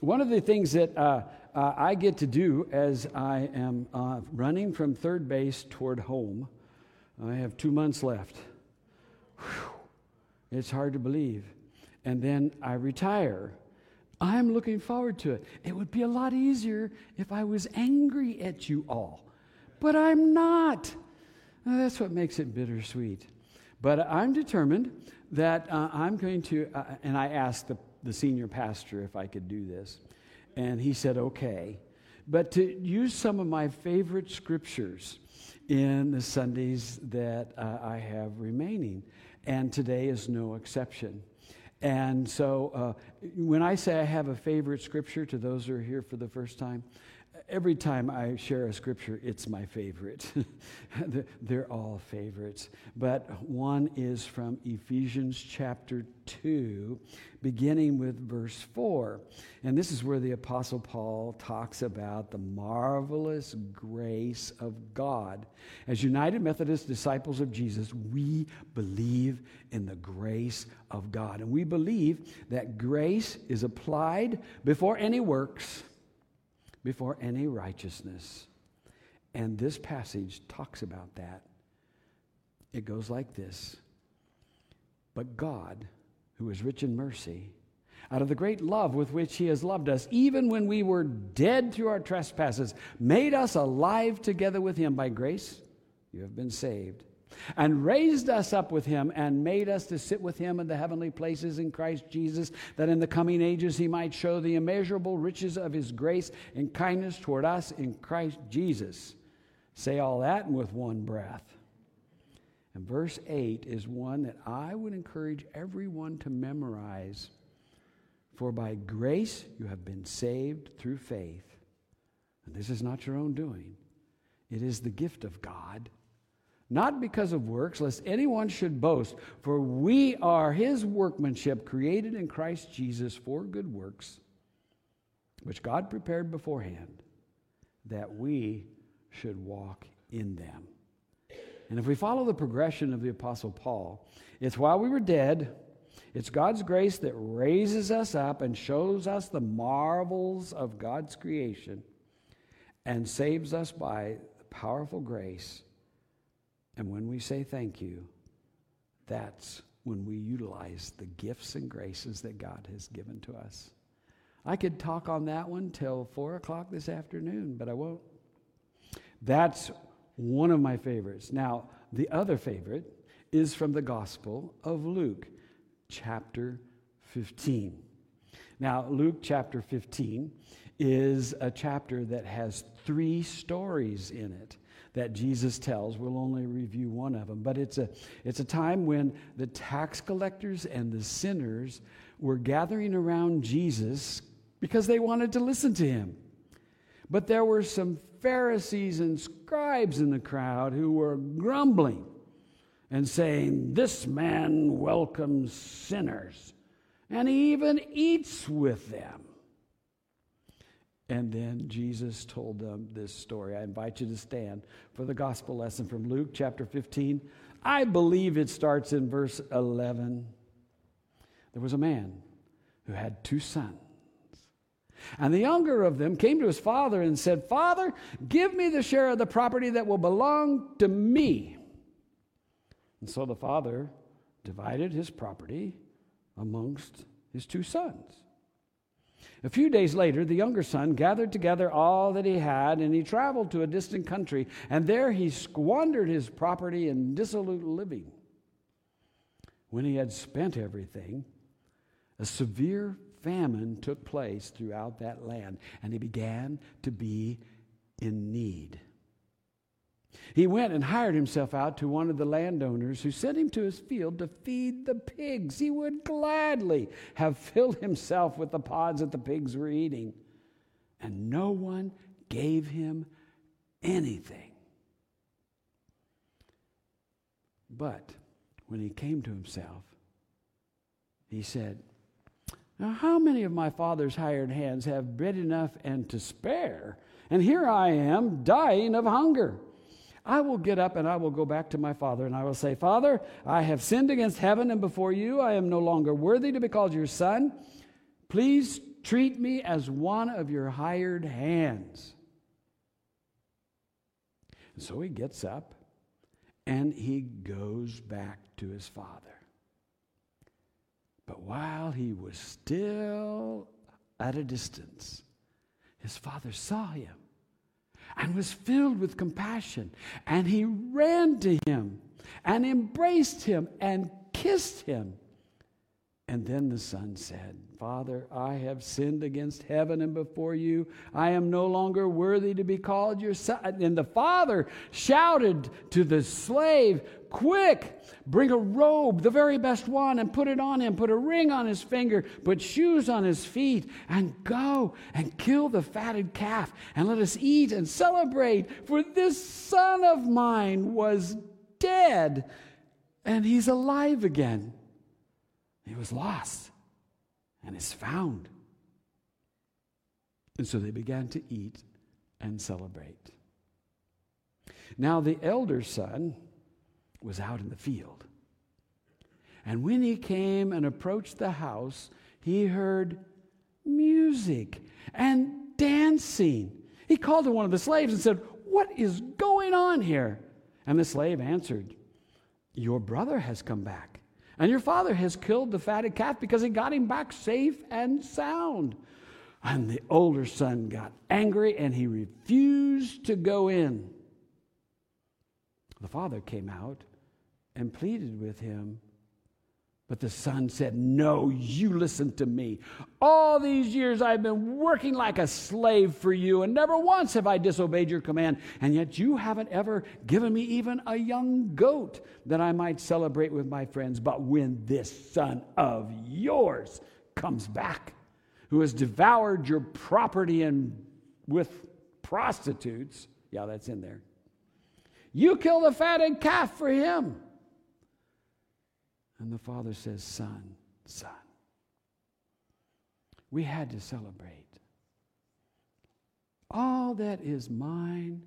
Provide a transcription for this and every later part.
one of the things that uh, uh, I get to do as I am uh, running from third base toward home, I have two months left. Whew. It's hard to believe. And then I retire. I'm looking forward to it. It would be a lot easier if I was angry at you all, but I'm not. that's what makes it bittersweet. But I'm determined that uh, I'm going to, uh, and I asked the, the senior pastor if I could do this, and he said, okay. But to use some of my favorite scriptures in the Sundays that uh, I have remaining, and today is no exception. And so uh, when I say I have a favorite scripture to those who are here for the first time, every time I share a scripture, it's my favorite. They're all favorites. But one is from Ephesians chapter 2, beginning with verse 4. And this is where the Apostle Paul talks about the marvelous grace of God. As United Methodist disciples of Jesus, we believe in the grace of God. And we believe that grace is applied before any works before any righteousness. And this passage talks about that. It goes like this But God, who is rich in mercy, out of the great love with which He has loved us, even when we were dead through our trespasses, made us alive together with Him by grace. You have been saved and raised us up with him and made us to sit with him in the heavenly places in Christ Jesus, that in the coming ages he might show the immeasurable riches of his grace and kindness toward us in Christ Jesus. Say all that with one breath. And verse 8 is one that I would encourage everyone to memorize. For by grace you have been saved through faith. And this is not your own doing, it is the gift of God not because of works, lest anyone should boast. For we are his workmanship, created in Christ Jesus for good works, which God prepared beforehand, that we should walk in them. And if we follow the progression of the Apostle Paul, it's while we were dead, it's God's grace that raises us up and shows us the marvels of God's creation and saves us by the powerful grace and when we say thank you, that's when we utilize the gifts and graces that God has given to us. I could talk on that one till four o'clock this afternoon, but I won't. That's one of my favorites. Now, the other favorite is from the Gospel of Luke, chapter 15. Now, Luke chapter 15 is a chapter that has three stories in it that Jesus tells. We'll only review one of them. But it's a, it's a time when the tax collectors and the sinners were gathering around Jesus because they wanted to listen to him. But there were some Pharisees and scribes in the crowd who were grumbling and saying, This man welcomes sinners, and he even eats with them. And then Jesus told them this story. I invite you to stand for the gospel lesson from Luke chapter 15. I believe it starts in verse 11. There was a man who had two sons. And the younger of them came to his father and said, Father, give me the share of the property that will belong to me. And so the father divided his property amongst his two sons. A few days later, the younger son gathered together all that he had, and he traveled to a distant country, and there he squandered his property in dissolute living. When he had spent everything, a severe famine took place throughout that land, and he began to be in need. He went and hired himself out to one of the landowners who sent him to his field to feed the pigs. He would gladly have filled himself with the pods that the pigs were eating. And no one gave him anything. But when he came to himself, he said, Now, how many of my father's hired hands have bread enough and to spare? And here I am dying of hunger. I will get up and I will go back to my father and I will say, Father, I have sinned against heaven and before you. I am no longer worthy to be called your son. Please Treat me as one of your hired hands. And so he gets up and he goes back to his father. But while he was still at a distance, his father saw him and was filled with compassion. And he ran to him and embraced him and kissed him. And then the son said, Father, I have sinned against heaven and before you. I am no longer worthy to be called your son. And the father shouted to the slave, Quick, bring a robe, the very best one, and put it on him. Put a ring on his finger, put shoes on his feet, and go and kill the fatted calf, and let us eat and celebrate. For this son of mine was dead, and he's alive again. He was lost and is found. And so they began to eat and celebrate. Now the elder son was out in the field. And when he came and approached the house, he heard music and dancing. He called to one of the slaves and said, What is going on here? And the slave answered, Your brother has come back and your father has killed the fatted calf because he got him back safe and sound. And the older son got angry and he refused to go in. The father came out and pleaded with him but the son said, No, you listen to me. All these years I've been working like a slave for you, and never once have I disobeyed your command. And yet you haven't ever given me even a young goat that I might celebrate with my friends. But when this son of yours comes back, who has devoured your property and with prostitutes, yeah, that's in there, you kill the fatted calf for him. And the father says, Son, son. We had to celebrate. All that is mine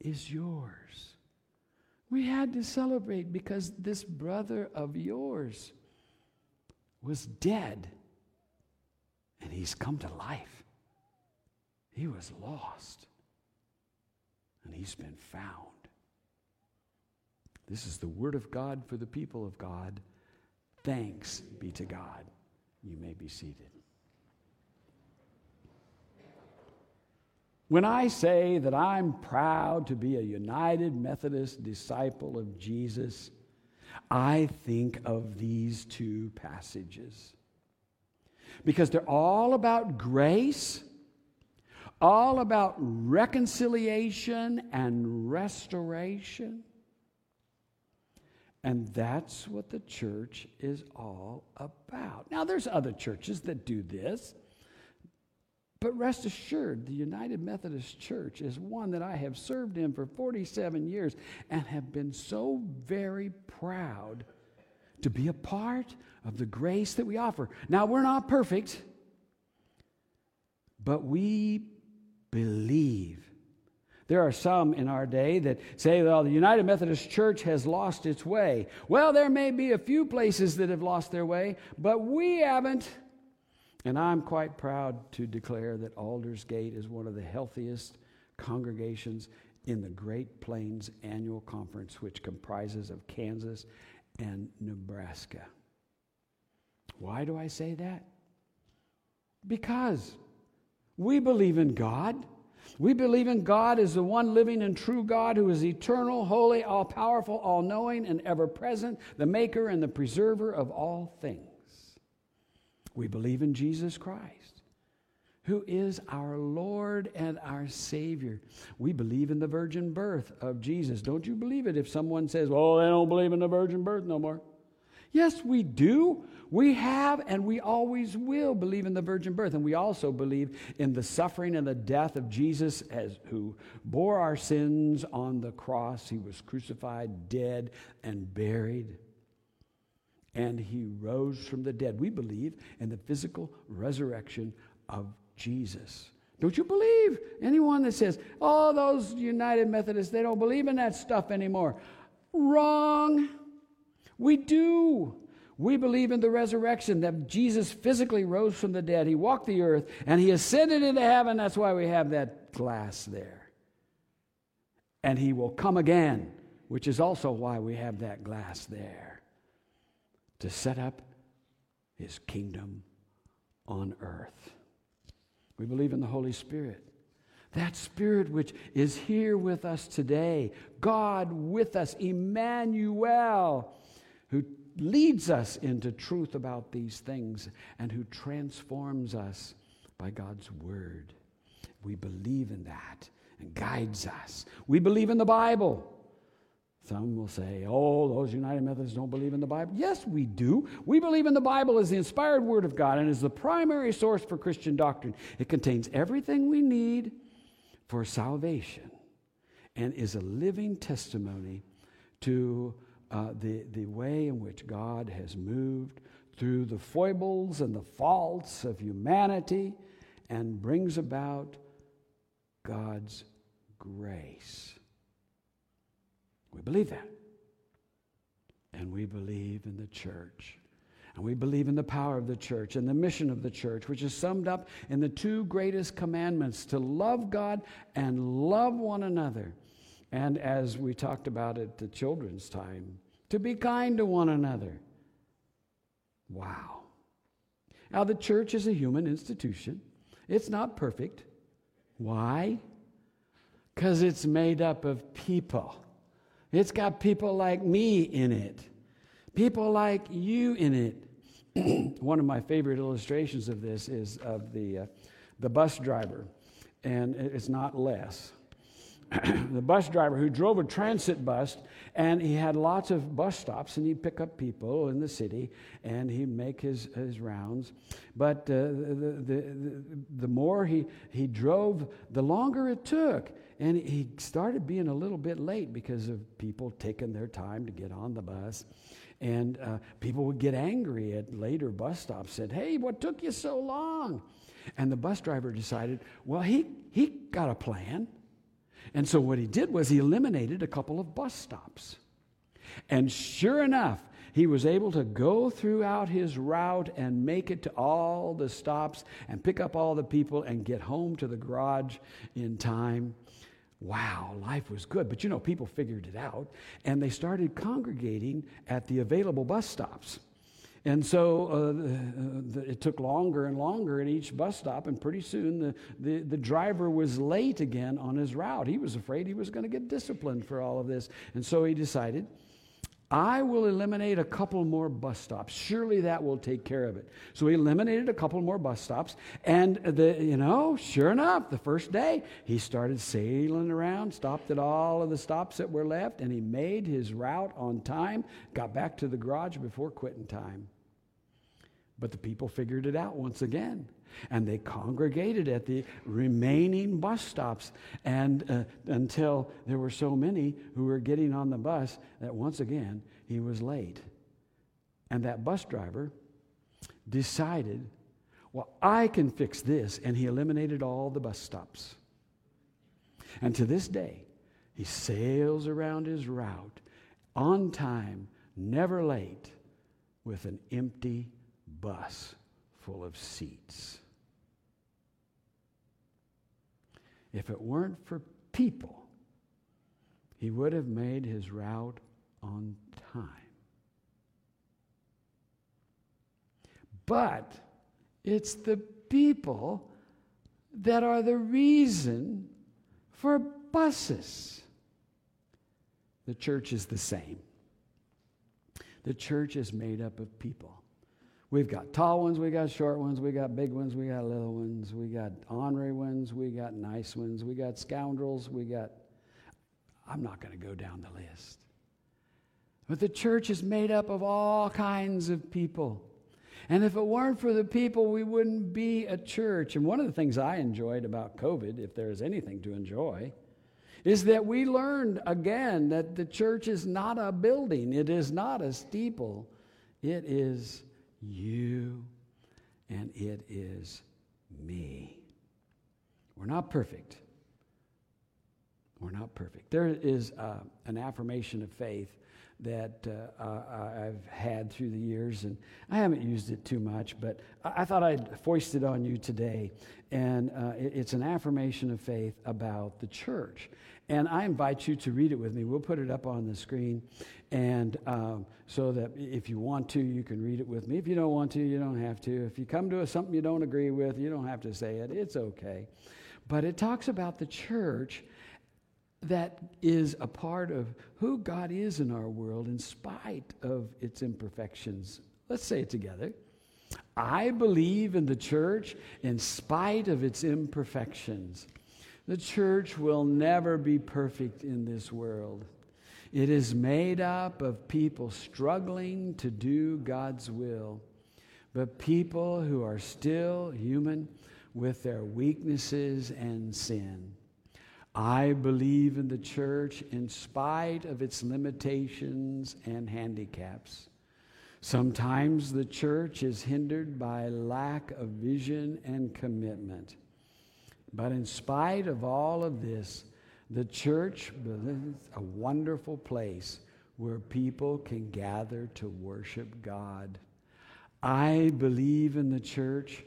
is yours. We had to celebrate because this brother of yours was dead and he's come to life. He was lost and he's been found. This is the word of God for the people of God. Thanks be to God. You may be seated. When I say that I'm proud to be a United Methodist disciple of Jesus, I think of these two passages. Because they're all about grace, all about reconciliation and restoration. And that's what the church is all about. Now, there's other churches that do this, but rest assured, the United Methodist Church is one that I have served in for 47 years and have been so very proud to be a part of the grace that we offer. Now, we're not perfect, but we believe there are some in our day that say, well, the United Methodist Church has lost its way. Well, there may be a few places that have lost their way, but we haven't. And I'm quite proud to declare that Aldersgate is one of the healthiest congregations in the Great Plains Annual Conference, which comprises of Kansas and Nebraska. Why do I say that? Because we believe in God. We believe in God as the one living and true God who is eternal, holy, all powerful, all knowing, and ever present, the maker and the preserver of all things. We believe in Jesus Christ, who is our Lord and our Savior. We believe in the virgin birth of Jesus. Don't you believe it if someone says, oh, they don't believe in the virgin birth no more? Yes, we do. We have and we always will believe in the virgin birth. And we also believe in the suffering and the death of Jesus as who bore our sins on the cross. He was crucified, dead, and buried. And he rose from the dead. We believe in the physical resurrection of Jesus. Don't you believe anyone that says, oh, those United Methodists, they don't believe in that stuff anymore? Wrong. We do. We believe in the resurrection, that Jesus physically rose from the dead. He walked the earth and he ascended into heaven. That's why we have that glass there. And he will come again, which is also why we have that glass there to set up his kingdom on earth. We believe in the Holy Spirit. That Spirit which is here with us today, God with us, Emmanuel, who leads us into truth about these things and who transforms us by God's Word. We believe in that and guides us. We believe in the Bible. Some will say, oh, those United Methodists don't believe in the Bible. Yes, we do. We believe in the Bible as the inspired Word of God and is the primary source for Christian doctrine. It contains everything we need for salvation and is a living testimony to uh, the, the way in which God has moved through the foibles and the faults of humanity and brings about God's grace. We believe that. And we believe in the church. And we believe in the power of the church and the mission of the church, which is summed up in the two greatest commandments to love God and love one another. And as we talked about at the children's time, to be kind to one another. Wow. Now, the church is a human institution, it's not perfect. Why? Because it's made up of people. It's got people like me in it, people like you in it. One of my favorite illustrations of this is of the, uh, the bus driver, and it's not Les. the bus driver who drove a transit bus and he had lots of bus stops and he'd pick up people in the city and he'd make his, his rounds. But uh, the, the, the, the more he, he drove the longer it took. And he started being a little bit late because of people taking their time to get on the bus. And uh, people would get angry at later bus stops said hey what took you so long? And the bus driver decided well he, he got a plan and so what he did was he eliminated a couple of bus stops. And sure enough, he was able to go throughout his route and make it to all the stops and pick up all the people and get home to the garage in time. Wow, life was good. But you know, people figured it out and they started congregating at the available bus stops. And so uh, the, it took longer and longer at each bus stop, and pretty soon the, the, the driver was late again on his route. He was afraid he was going to get disciplined for all of this. And so he decided, I will eliminate a couple more bus stops. Surely that will take care of it. So he eliminated a couple more bus stops. And, the, you know, sure enough, the first day, he started sailing around, stopped at all of the stops that were left, and he made his route on time, got back to the garage before quitting time. But the people figured it out once again. And they congregated at the remaining bus stops and uh, until there were so many who were getting on the bus that once again he was late. And that bus driver decided, well, I can fix this. And he eliminated all the bus stops. And to this day, he sails around his route on time, never late, with an empty bus full of seats. If it weren't for people, he would have made his route on time. But it's the people that are the reason for buses. The church is the same. The church is made up of people. We've got tall ones, we got short ones, we got big ones, we got little ones, we got ornery ones, we got nice ones, we got scoundrels, we got. I'm not going to go down the list. But the church is made up of all kinds of people. And if it weren't for the people, we wouldn't be a church. And one of the things I enjoyed about COVID, if there is anything to enjoy, is that we learned again that the church is not a building, it is not a steeple, it is you, and it is me. We're not perfect. We're not perfect. There is uh, an affirmation of faith that uh, I've had through the years, and I haven't used it too much, but I, thought I'd foist it on you today. And uh, it's an affirmation of faith about the church. And I invite you to read it with me. We'll put it up on the screen. And um, so that if you want to, you can read it with me. If you don't want to, you don't have to. If you come to us something you don't agree with, you don't have to say it. It's okay. But it talks about the church that is a part of who God is in our world in spite of its imperfections. Let's say it together. I believe in the church in spite of its imperfections. The church will never be perfect in this world. It is made up of people struggling to do God's will, but people who are still human with their weaknesses and sin. I believe in the church in spite of its limitations and handicaps. Sometimes the church is hindered by lack of vision and commitment. But in spite of all of this, the church is a wonderful place where people can gather to worship God. I believe in the church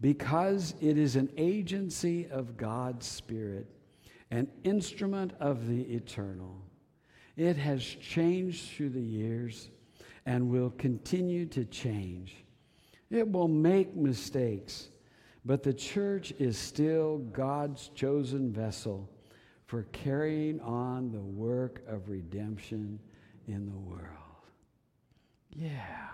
because it is an agency of God's Spirit an instrument of the eternal. It has changed through the years and will continue to change. It will make mistakes, but the church is still God's chosen vessel for carrying on the work of redemption in the world. Yeah.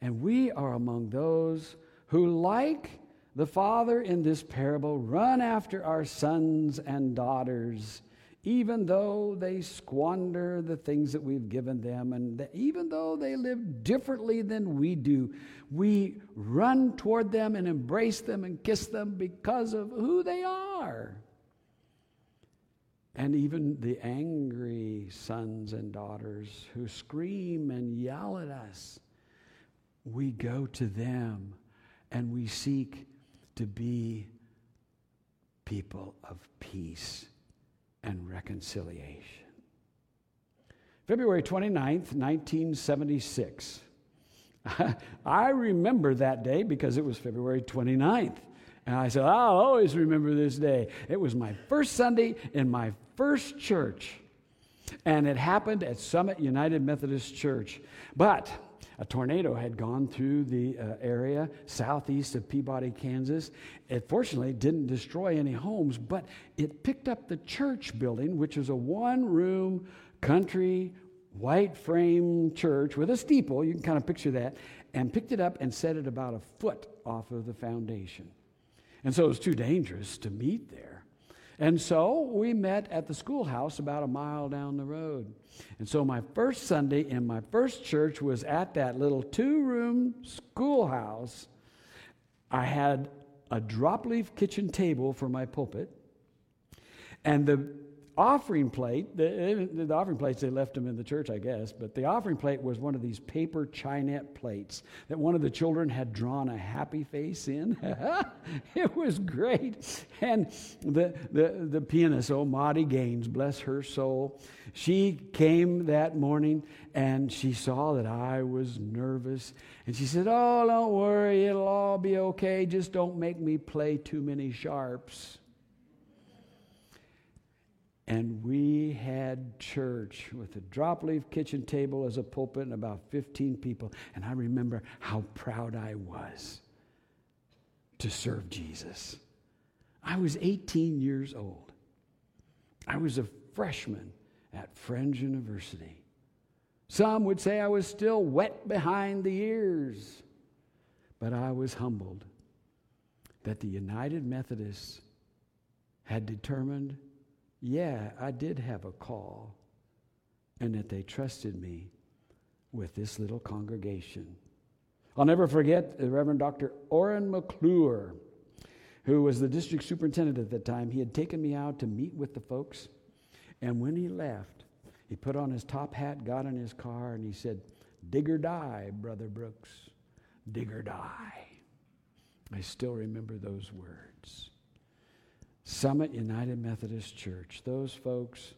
And we are among those who, like the father in this parable run after our sons and daughters, even though they squander the things that we've given them, and even though they live differently than we do, we run toward them and embrace them and kiss them because of who they are. And even the angry sons and daughters who scream and yell at us, we go to them and we seek to be people of peace and reconciliation. February 29th, 1976. I remember that day because it was February 29th. And I said, I'll always remember this day. It was my first Sunday in my first church. And it happened at Summit United Methodist Church. But a tornado had gone through the uh, area southeast of Peabody, Kansas. It fortunately didn't destroy any homes, but it picked up the church building, which is a one room country white frame church with a steeple. You can kind of picture that. And picked it up and set it about a foot off of the foundation. And so it was too dangerous to meet there. And so we met at the schoolhouse about a mile down the road. And so my first Sunday in my first church was at that little two room schoolhouse. I had a drop leaf kitchen table for my pulpit. And the offering plate, the, eh, the, offering plates, they left them in the church, I guess, but the offering plate was one of these paper Chinet plates that one of the children had drawn a happy face in. it was great. And the, the, the pianist, oh, Maudie Gaines, bless her soul, she came that morning and she saw that I was nervous. And she said, Oh, don't worry, it'll all be okay. Just don't make me play too many sharps. And we had church with a drop leaf kitchen table as a pulpit and about 15 people. And I remember how proud I was to serve Jesus. I was 18 years old. I was a freshman at Friends University. Some would say I was still wet behind the ears, but I was humbled that the United Methodists had determined yeah, I did have a call, and that they trusted me with this little congregation. I'll never forget the Reverend Dr. Orrin McClure, who was the district superintendent at the time. He had taken me out to meet with the folks, and when he left, he put on his top hat, got in his car, and he said, Dig or die, Brother Brooks, dig or die. I still remember those words. Summit United Methodist Church. Those folks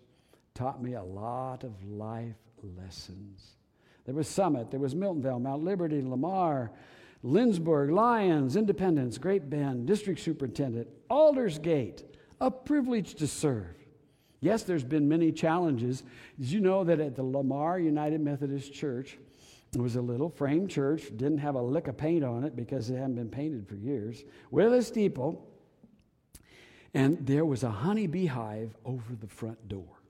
taught me a lot of life lessons. There was Summit, there was Miltonvale, Mount Liberty, Lamar, Lindsborg, Lyons, Independence, Great Bend, District Superintendent, Aldersgate. A privilege to serve. Yes, there's been many challenges. Did you know that at the Lamar United Methodist Church, it was a little frame church, didn't have a lick of paint on it because it hadn't been painted for years, with a steeple, and there was a honey beehive over the front door.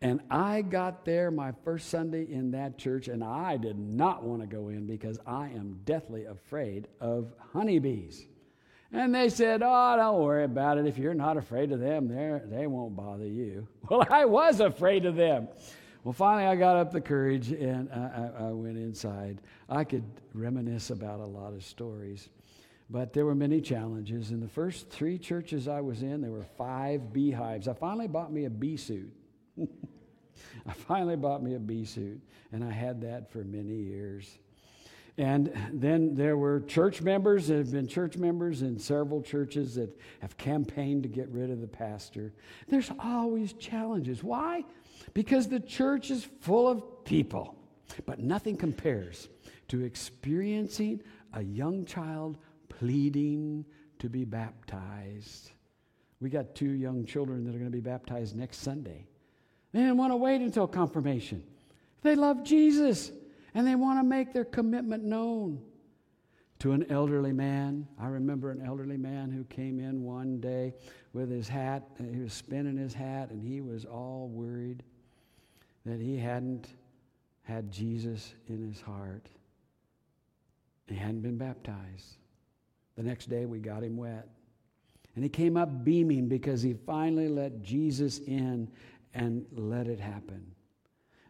And I got there my first Sunday in that church, and I did not want to go in because I am deathly afraid of honeybees. And they said, Oh, don't worry about it. If you're not afraid of them, they won't bother you. Well, I was afraid of them. Well, finally, I got up the courage and I, I, I went inside. I could reminisce about a lot of stories. But there were many challenges. In the first three churches I was in, there were five beehives. I finally bought me a bee suit. I finally bought me a bee suit, and I had that for many years. And then there were church members that have been church members in several churches that have campaigned to get rid of the pastor. There's always challenges. Why? Because the church is full of people. But nothing compares to experiencing a young child pleading to be baptized. We got two young children that are going to be baptized next Sunday. They didn't want to wait until confirmation. They love Jesus and they want to make their commitment known to an elderly man. I remember an elderly man who came in one day with his hat. He was spinning his hat and he was all worried that he hadn't had Jesus in his heart. He hadn't been baptized. The next day we got him wet. And he came up beaming because he finally let Jesus in and let it happen.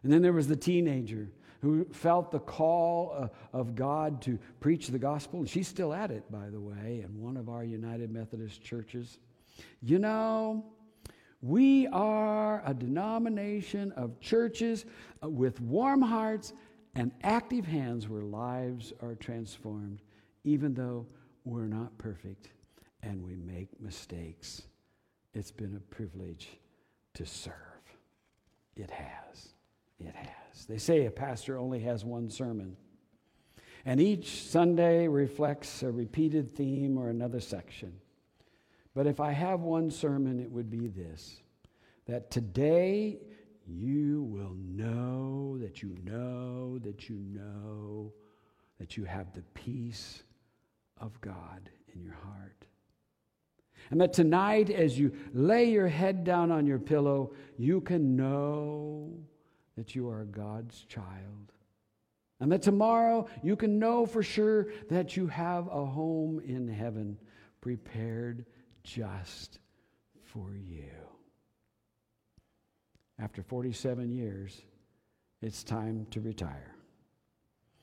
And then there was the teenager who felt the call uh, of God to preach the gospel. And she's still at it, by the way, in one of our United Methodist churches. You know, we are a denomination of churches uh, with warm hearts and active hands where lives are transformed, even though we're not perfect and we make mistakes. It's been a privilege to serve. It has. It has. They say a pastor only has one sermon, and each Sunday reflects a repeated theme or another section. But if I have one sermon, it would be this that today you will know that you know that you know that you have the peace of God in your heart. And that tonight, as you lay your head down on your pillow, you can know that you are God's child. And that tomorrow you can know for sure that you have a home in heaven prepared just for you. After 47 years, it's time to retire.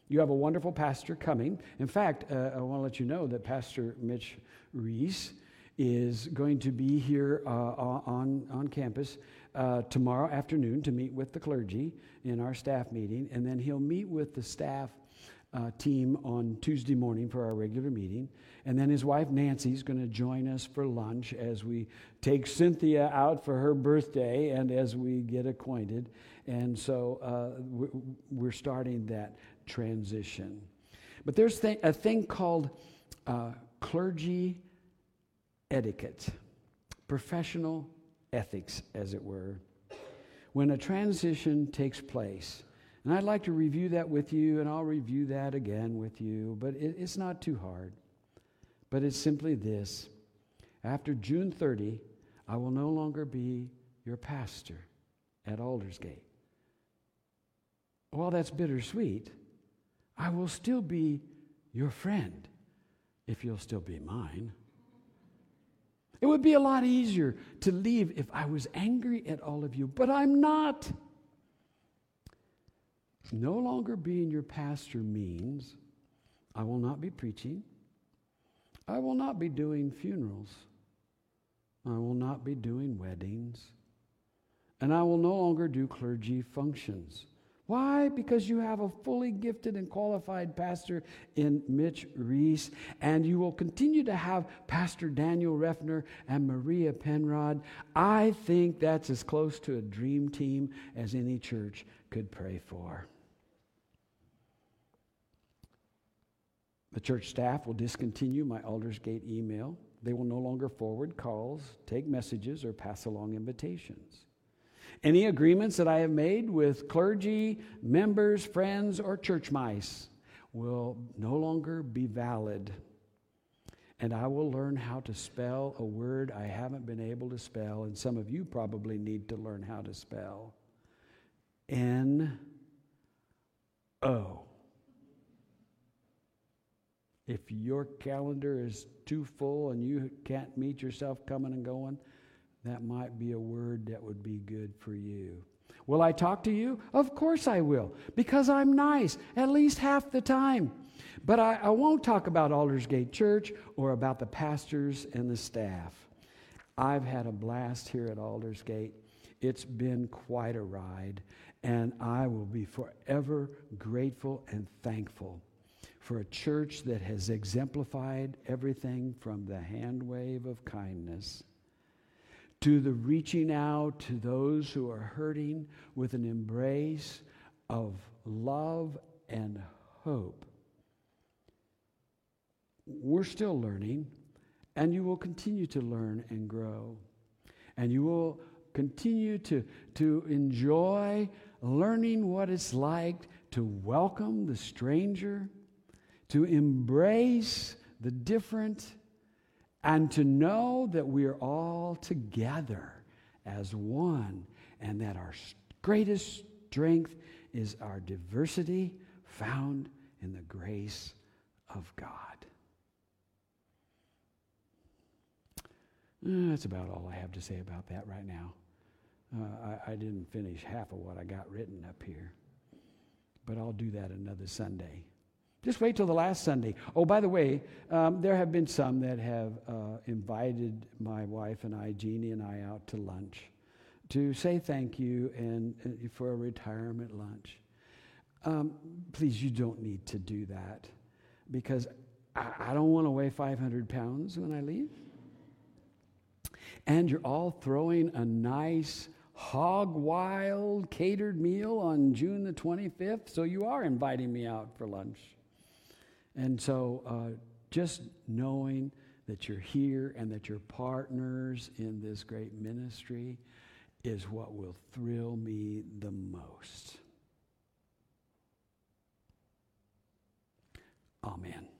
You have a wonderful pastor coming. In fact, uh, I want to let you know that Pastor Mitch Reese is going to be here uh, on, on campus uh, tomorrow afternoon to meet with the clergy in our staff meeting, and then he'll meet with the staff uh, team on Tuesday morning for our regular meeting. And then his wife Nancy is going to join us for lunch as we take Cynthia out for her birthday and as we get acquainted. And so uh, we're starting that transition. But there's th- a thing called uh, clergy etiquette, professional ethics, as it were, when a transition takes place. And I'd like to review that with you, and I'll review that again with you, but it, it's not too hard. But it's simply this after June 30, I will no longer be your pastor at Aldersgate. While that's bittersweet, I will still be your friend if you'll still be mine. It would be a lot easier to leave if I was angry at all of you, but I'm not. No longer being your pastor means I will not be preaching. I will not be doing funerals. I will not be doing weddings. And I will no longer do clergy functions Why? Because you have a fully gifted and qualified pastor in Mitch Reese, and you will continue to have Pastor Daniel Refner and Maria Penrod. I think that's as close to a dream team as any church could pray for. The church staff will discontinue my Aldersgate email. They will no longer forward calls, take messages, or pass along invitations. Any agreements that I have made with clergy, members, friends, or church mice will no longer be valid. And I will learn how to spell a word I haven't been able to spell, and some of you probably need to learn how to spell N O. If your calendar is too full and you can't meet yourself coming and going, that might be a word that would be good for you. Will I talk to you? Of course I will, because I'm nice at least half the time. But I, I won't talk about Aldersgate Church or about the pastors and the staff. I've had a blast here at Aldersgate. It's been quite a ride, and I will be forever grateful and thankful for a church that has exemplified everything from the hand wave of kindness to the reaching out to those who are hurting with an embrace of love and hope. We're still learning, and you will continue to learn and grow. And you will continue to, to enjoy learning what it's like to welcome the stranger, to embrace the different and to know that we are all together as one and that our greatest strength is our diversity found in the grace of God. Uh, that's about all I have to say about that right now. Uh, I, I didn't finish half of what I got written up here, but I'll do that another Sunday. Just wait till the last Sunday. Oh, by the way, um, there have been some that have uh, invited my wife and I, Jeannie and I, out to lunch to say thank you and, uh, for a retirement lunch. Um, please, you don't need to do that because I, I don't want to weigh 500 pounds when I leave. And you're all throwing a nice hog wild catered meal on June the 25th, so you are inviting me out for lunch. And so uh, just knowing that you're here and that you're partners in this great ministry is what will thrill me the most. Amen.